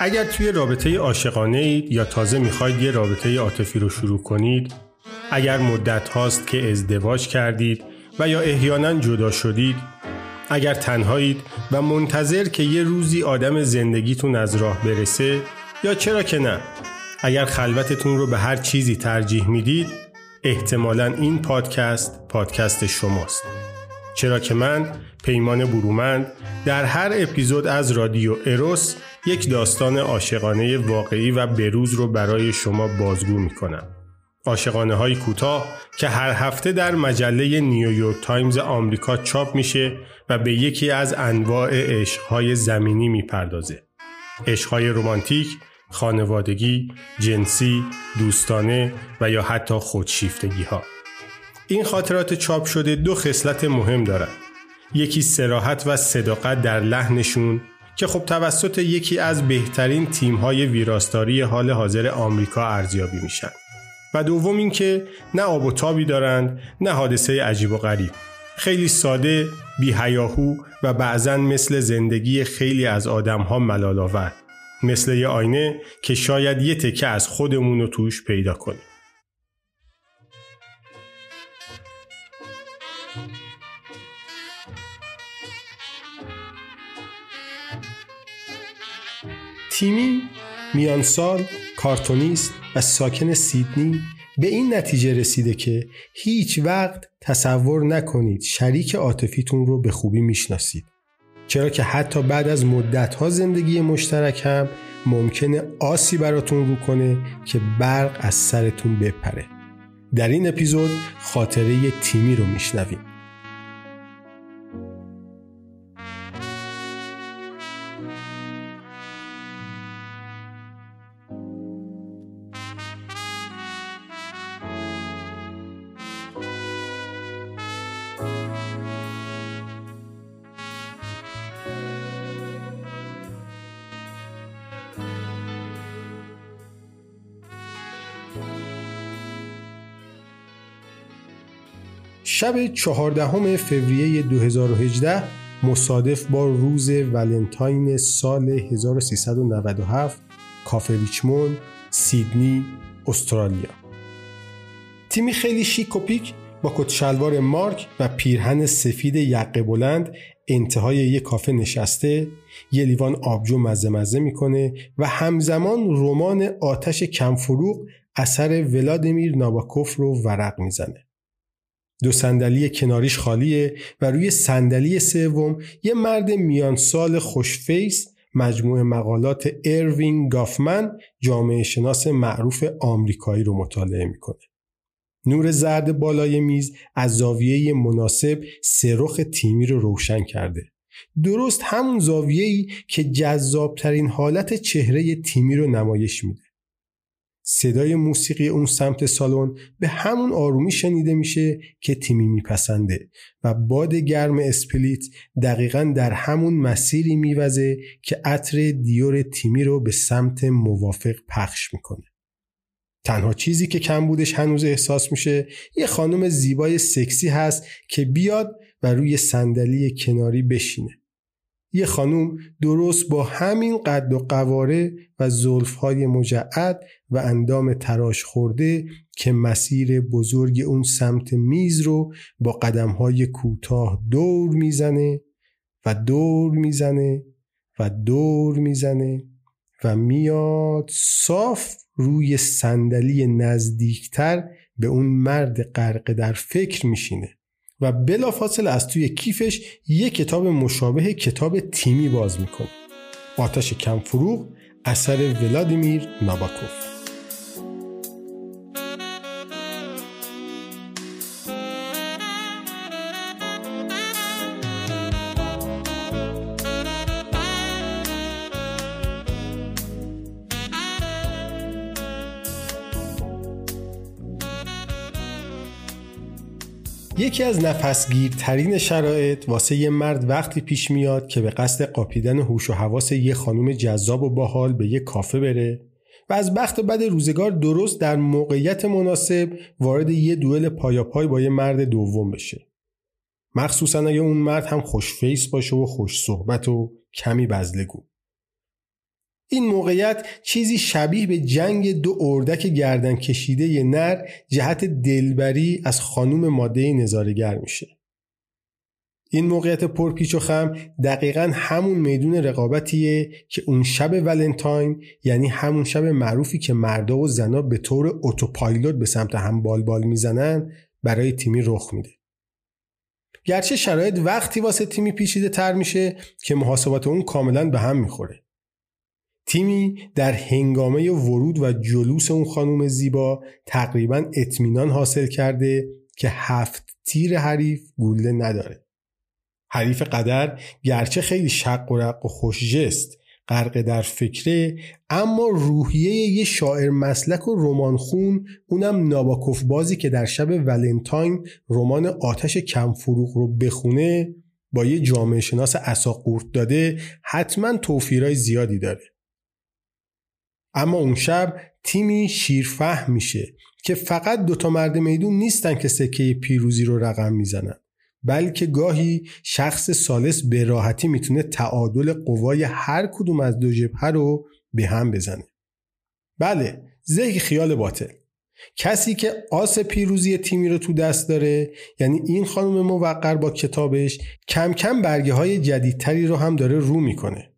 اگر توی رابطه عاشقانه اید یا تازه می‌خواید یه رابطه عاطفی رو شروع کنید اگر مدت هاست که ازدواج کردید و یا احیانا جدا شدید اگر تنهایید و منتظر که یه روزی آدم زندگیتون از راه برسه یا چرا که نه اگر خلوتتون رو به هر چیزی ترجیح می‌دید احتمالا این پادکست پادکست شماست. چرا که من پیمان برومند در هر اپیزود از رادیو اروس یک داستان عاشقانه واقعی و بروز رو برای شما بازگو می‌کنم عاشقانه های کوتاه که هر هفته در مجله نیویورک تایمز آمریکا چاپ میشه و به یکی از انواع عشقهای زمینی می‌پردازه. عشقهای رمانتیک، خانوادگی، جنسی، دوستانه و یا حتی خودشیفتگی ها. این خاطرات چاپ شده دو خصلت مهم دارند. یکی سراحت و صداقت در لحنشون که خب توسط یکی از بهترین تیم‌های ویراستاری حال حاضر آمریکا ارزیابی میشن. و دوم اینکه نه آب و تابی دارند نه حادثه عجیب و غریب. خیلی ساده بی هیاهو و بعضا مثل زندگی خیلی از آدم ها ملال مثل یه آینه که شاید یه تکه از خودمون رو توش پیدا کنیم. تیمی میان سال کارتونیست و ساکن سیدنی به این نتیجه رسیده که هیچ وقت تصور نکنید شریک عاطفیتون رو به خوبی می‌شناسید. چرا که حتی بعد از مدتها زندگی مشترک هم ممکنه آسی براتون رو کنه که برق از سرتون بپره. در این اپیزود خاطره تیمی رو میشنویم. شب چهاردهم فوریه 2018 مصادف با روز ولنتاین سال 1397 کافه ریچموند سیدنی استرالیا. تیمی خیلی شیک و پیک با کت شلوار مارک و پیرهن سفید یقه بلند انتهای یک کافه نشسته. یه لیوان آبجو مزه مزه می‌کنه و همزمان رمان آتش کمفروغ اثر ولادیمیر ناباکوف رو ورق می‌زنه. دو صندلی کناریش خالیه و روی صندلی سوم یه مرد میان سال خوشفیس مجموعه مقالات اروین گافمن جامعه شناس معروف آمریکایی رو مطالعه می‌کنه. نور زرد بالای میز از زاویه مناسب سرخ تیمی رو روشن کرده. درست همون زاویه‌ای که جذابترین حالت چهره تیمی رو نمایش میده. صدای موسیقی اون سمت سالن به همون آرومی شنیده میشه که تیمی میپسنده و باد گرم اسپلیت دقیقا در همون مسیری میوزه که عطر دیور تیمی رو به سمت موافق پخش می‌کنه. تنها چیزی که کم بودش هنوز احساس میشه یه خانم زیبای سکسی هست که بیاد و روی صندلی کناری بشینه. یه خانوم درست با همین قد و قواره و زلفهای مجعد و اندام تراش خورده که مسیر بزرگ اون سمت میز رو با قدمهای کوتاه دور می‌زنه و دور می‌زنه و دور می‌زنه و میاد صاف روی صندلی نزدیکتر به اون مرد غرق در فکر میشینه. و بلافاصله از توی کیفش یک کتاب مشابه کتاب تیمی باز می‌کنه. آتش کمفروغ اثر ولادیمیر ناباکوف. یکی از نفسگیرترین شرایط واسه یه مرد وقتی پیش میاد که به قصد قاپیدن هوش و حواس یه خانم جذاب و باحال به یه کافه بره و از بخت بد روزگار درست در موقعیت مناسب وارد یه دوئل پایاپای با یه مرد دوم بشه. مخصوصا اگه اون مرد هم خوش فیس باشه و خوش صحبت و کمی بزلگو. این موقعیت چیزی شبیه به جنگ دو اردک گردن کشیده ی نر جهت دلبری از خانوم ماده نظارگر میشه. این موقعیت پرپیچ و خم دقیقا همون میدون رقابتیه که اون شب ولنتاین یعنی همون شب معروفی که مردا و زنا به طور اتوپایلوت به سمت هم بال بال می‌زنن برای تیمی رخ میده. گرچه شرایط وقتی واسه تیمی پیچیده تر میشه که محاسبات اون کاملا به هم می‌خوره. تیمی در هنگامه ورود و جلوس اون خانم زیبا تقریبا اطمینان حاصل کرده که هفت تیر حریف گوله نداره. حریف قدر گرچه خیلی شق و رق و خوشجست غرق در فکره اما روحیه یه شاعر مسلک و رمان خون اونم ناباکوف بازی که در شب ولنتاین رمان آتش کم فروغ رو بخونه با یه جامعه شناس اسا قورت داده حتما توفیرای زیادی داره اما اون شب تیمی شیرفهم میشه که فقط دوتا مرد میدون نیستن که سکه پیروزی رو رقم می‌زنن بلکه گاهی شخص سالس به راحتی می‌تونه تعادل قوای هر کدوم از دو جبهه رو به هم بزنه. بله زهی خیال باطل. کسی که آس پیروزی تیمی رو تو دست داره یعنی این خانم موقر با کتابش کم کم برگه های جدیدتری رو هم داره رو می‌کنه.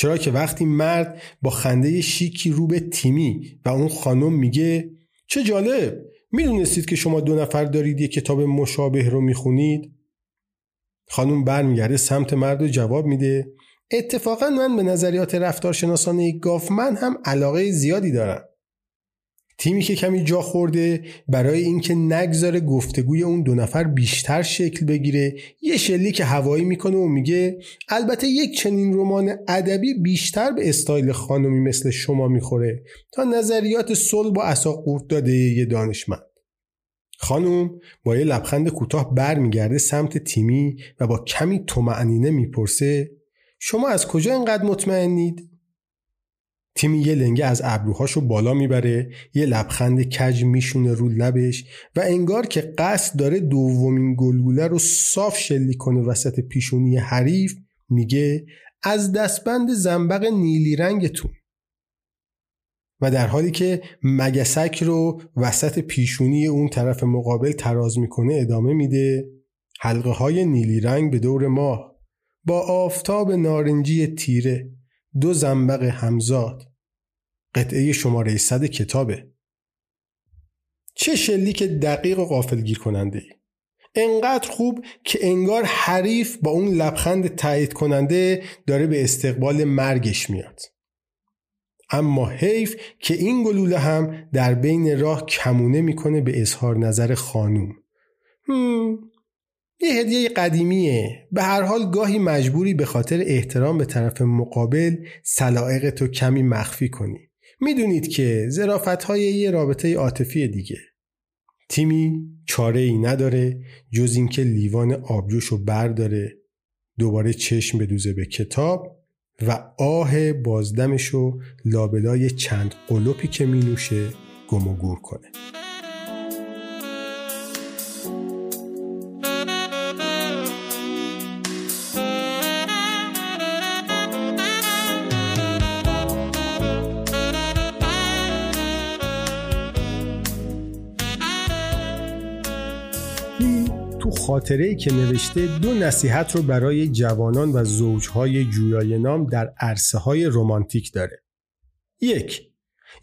چرا که وقتی مرد با خنده شیکی رو به تیمی و اون خانم میگه چه جالب! می‌دونستید که شما دو نفر دارید یه کتاب مشابه رو می‌خونید؟ خانم برمیگرده سمت مرد و جواب میده اتفاقا من به نظریات رفتارشناسانه گافمن هم علاقه زیادی دارم. تیمی که کمی جا خورده برای اینکه نگذاره گفتگوی اون دو نفر بیشتر شکل بگیره یه شلی که هوایی می‌کنه و میگه البته یک چنین رمان ادبی بیشتر به استایل خانمی مثل شما می‌خوره تا نظریات صلح با اسا قورت داده یه دانشمند خانم با یه لبخند کوتاه برمیگرده سمت تیمی و با کمی تومعنینه می‌پرسه شما از کجا اینقدر مطمئنید؟ تیمی یه لنگه از ابروهاشو بالا می‌بره یه لبخند کج میشونه رو لبش و انگار که قصد داره دومین گلوله رو صاف شلی کنه وسط پیشونی حریف میگه از دستبند زنبق نیلی رنگتون. و در حالی که مگسک رو وسط پیشونی اون طرف مقابل تراز می‌کنه ادامه میده حلقه های نیلی رنگ به دور ماه. با آفتاب نارنجی تیره. دو زنبق همزاد. قطعه شماره صد کتابه. چه شلیک دقیق و غافلگیر کننده انقدر خوب که انگار حریف با اون لبخند تایید کننده داره به استقبال مرگش میاد. اما حیف که این گلوله هم در بین راه کمونه می‌کنه به اظهار نظر خانوم. یه هدیه قدیمیه. به هر حال گاهی مجبوری به خاطر احترام به طرف مقابل سلائق تو کمی مخفی کنی. می‌دونید که زرافت های یه رابطه عاطفی دیگه. تیمی چاره ای نداره جز اینکه لیوان آبجوشو برداره دوباره چشم بدوزه به کتاب و آه بازدمشو لابلای چند قلوپی که می نوشه گم و گور کنه. خاطره ای که نوشته دو نصیحت رو برای جوانان و زوجهای جویای نام در عرصه های رومانتیک داره. یک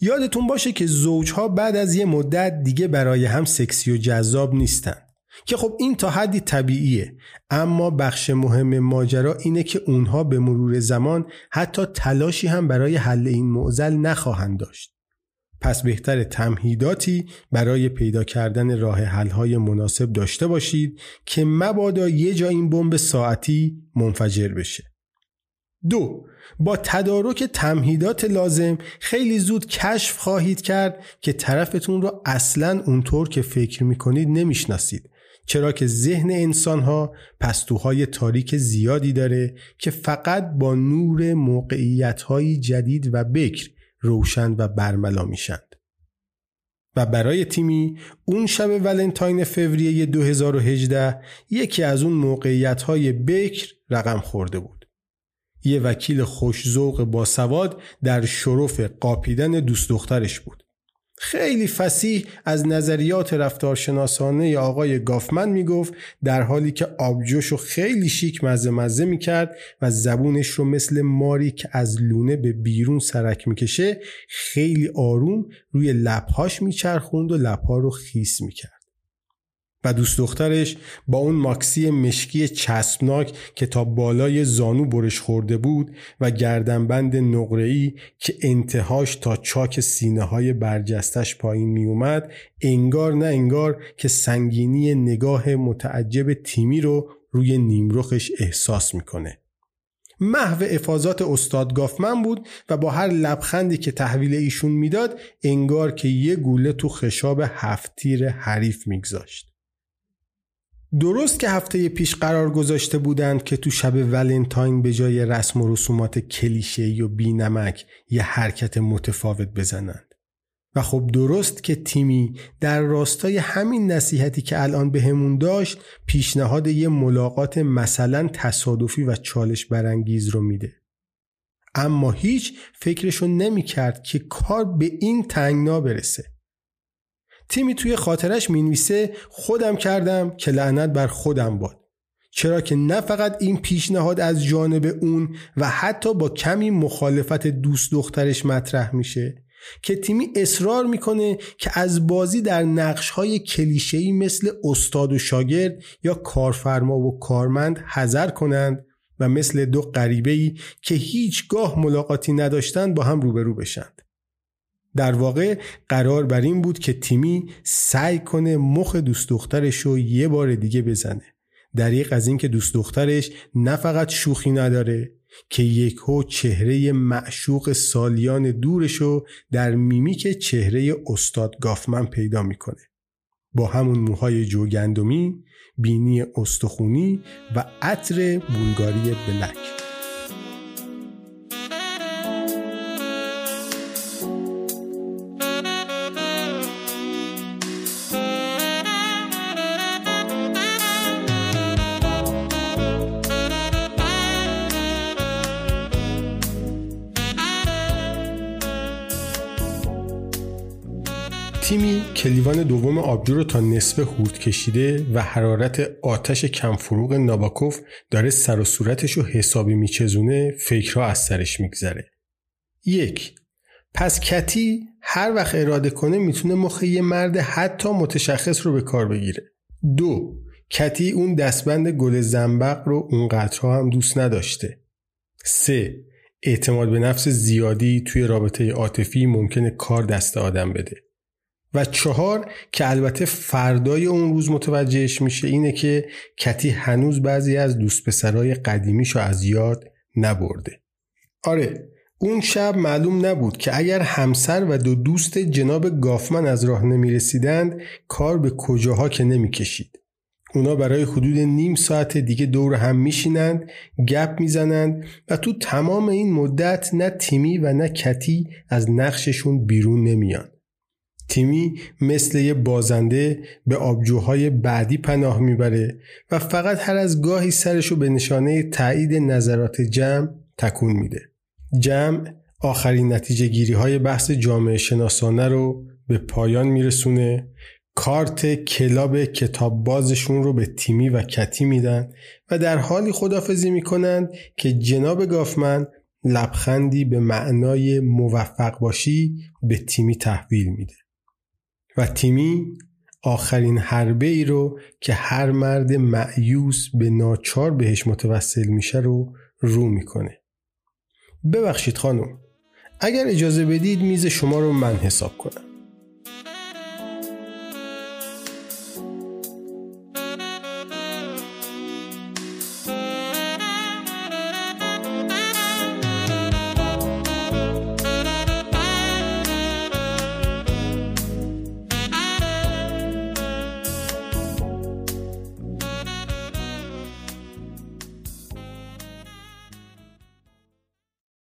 یادتون باشه که زوجها بعد از یه مدت دیگه برای هم سکسی و جذاب نیستن که خب این تا حدی طبیعیه اما بخش مهم ماجرا اینه که اونها به مرور زمان حتی تلاشی هم برای حل این معضل نخواهند داشت پس بهتر تمهیداتی برای پیدا کردن راه حل‌های مناسب داشته باشید که مبادا یه جا این بمب ساعتی منفجر بشه. دو با تدارک تمهیدات لازم خیلی زود کشف خواهید کرد که طرفتون رو اصلا اونطور که فکر می‌کنید نمی‌شناسید چرا که ذهن انسان ها پستوهای تاریک زیادی داره که فقط با نور موقعیت جدید و بکر روشن و برملا میشند. و برای تیمی اون شب ولنتاین فوریه 2018 یکی از اون موقعیت های بکر رقم خورده بود. یه وکیل خوشزوق باسواد در شرف قاپیدن دوست دخترش بود. خیلی فسیح از نظریات رفتارشناسانه آقای گافمن می‌گفت در حالی که آبجوش رو خیلی شیک مزه مزه می‌کرد و زبونش رو مثل ماری که از لونه به بیرون سرک می‌کشه خیلی آروم روی لبهاش میچرخوند و لبها رو خیس می‌کرد. و دوست دخترش با اون ماکسی مشکی چسبناک که تا بالای زانو برش خورده بود و گردنبند نقره‌ای که انتهاش تا چاک سینه های برجستش پایین می اومد انگار نه انگار که سنگینی نگاه متعجب تیمی رو روی نیمرخش احساس می‌کنه. محو افاظات استاد گافمن بود و با هر لبخندی که تحویل ایشون می‌داد انگار که یه گوله تو خشاب هفتیر حریف میگذاشت. درست که هفته پیش قرار گذاشته بودند که تو شب ولنتاین به جای رسم و رسومات کلیشه و بینمک یه حرکت متفاوت بزنند. و خب درست که تیمی در راستای همین نصیحتی که الان بهمون داشت پیشنهاد یه ملاقات مثلا تصادفی و چالش برانگیز رو میده. اما هیچ فکرشو نمی کرد که کار به این تنگنا برسه. تیمی توی خاطرش می‌نویسه خودم کردم که لعنت بر خودم باد چرا که نه فقط این پیشنهاد از جانب اون و حتی با کمی مخالفت دوست دخترش مطرح میشه که تیمی اصرار می‌کنه که از بازی در نقش های کلیشه‌ای مثل استاد و شاگرد یا کارفرما و کارمند حذر کنند و مثل دو غریبه که هیچگاه ملاقاتی نداشتند با هم روبرو بشند. در واقع قرار بر این بود که تیمی سعی کنه مخ دوست دخترش رو یه بار دیگه بزنه. دریق از اینکه دوست دخترش نه فقط شوخی نداره که یکو چهره معشوق سالیان دورش رو در میمیک چهره استاد گافمن پیدا می‌کنه. با همون موهای جوگندمی بینی استخونی و عطر بولگاری بلک. تیمی کلیوان دوم آبجو رو تا نصف هورد کشیده و حرارت آتش کمفروغ ناباکوف داره سر و صورتش رو حسابی میچزونه فکرها از سرش میگذره. یک پس کتی هر وقت اراده کنه می‌تونه مخ یه مرد حتی متشخص رو به کار بگیره. دو کتی اون دستبند گل زنبق رو اونقدرها هم دوست نداشته. سه اعتماد به نفس زیادی توی رابطه عاطفی ممکنه کار دست آدم بده. و چهار که البته فردای اون روز متوجهش میشه اینه که کتی هنوز بعضی از دوست پسرای قدیمیشو از یاد نبرده آره اون شب معلوم نبود که اگر همسر و دو دوست جناب گافمن از راه نمی رسیدند کار به کجاها که نمی کشید. اونا برای حدود نیم ساعت دیگه دور هم میشینند گپ می‌زنند و تو تمام این مدت نه تیمی و نه کتی از نقششون بیرون نمیان. تیمی مثل یه بازنده به آبجوهای بعدی پناه می‌بره و فقط هر از گاهی سرشو به نشانه تایید نظرات جمع تکون میده. جمع آخرین نتیجه گیری های بحث جامعه شناسانه رو به پایان میرسونه کارت کلاب کتاب بازشون رو به تیمی و کتی میدن و در حالی خدافزی می‌کنند که جناب گافمن لبخندی به معنای موفق باشی به تیمی تحویل میده. و تیمی آخرین حربه ای رو که هر مرد معیوس به ناچار بهش متوسل میشه رو رو می‌کنه. ببخشید خانم اگر اجازه بدید میز شما رو من حساب کنم.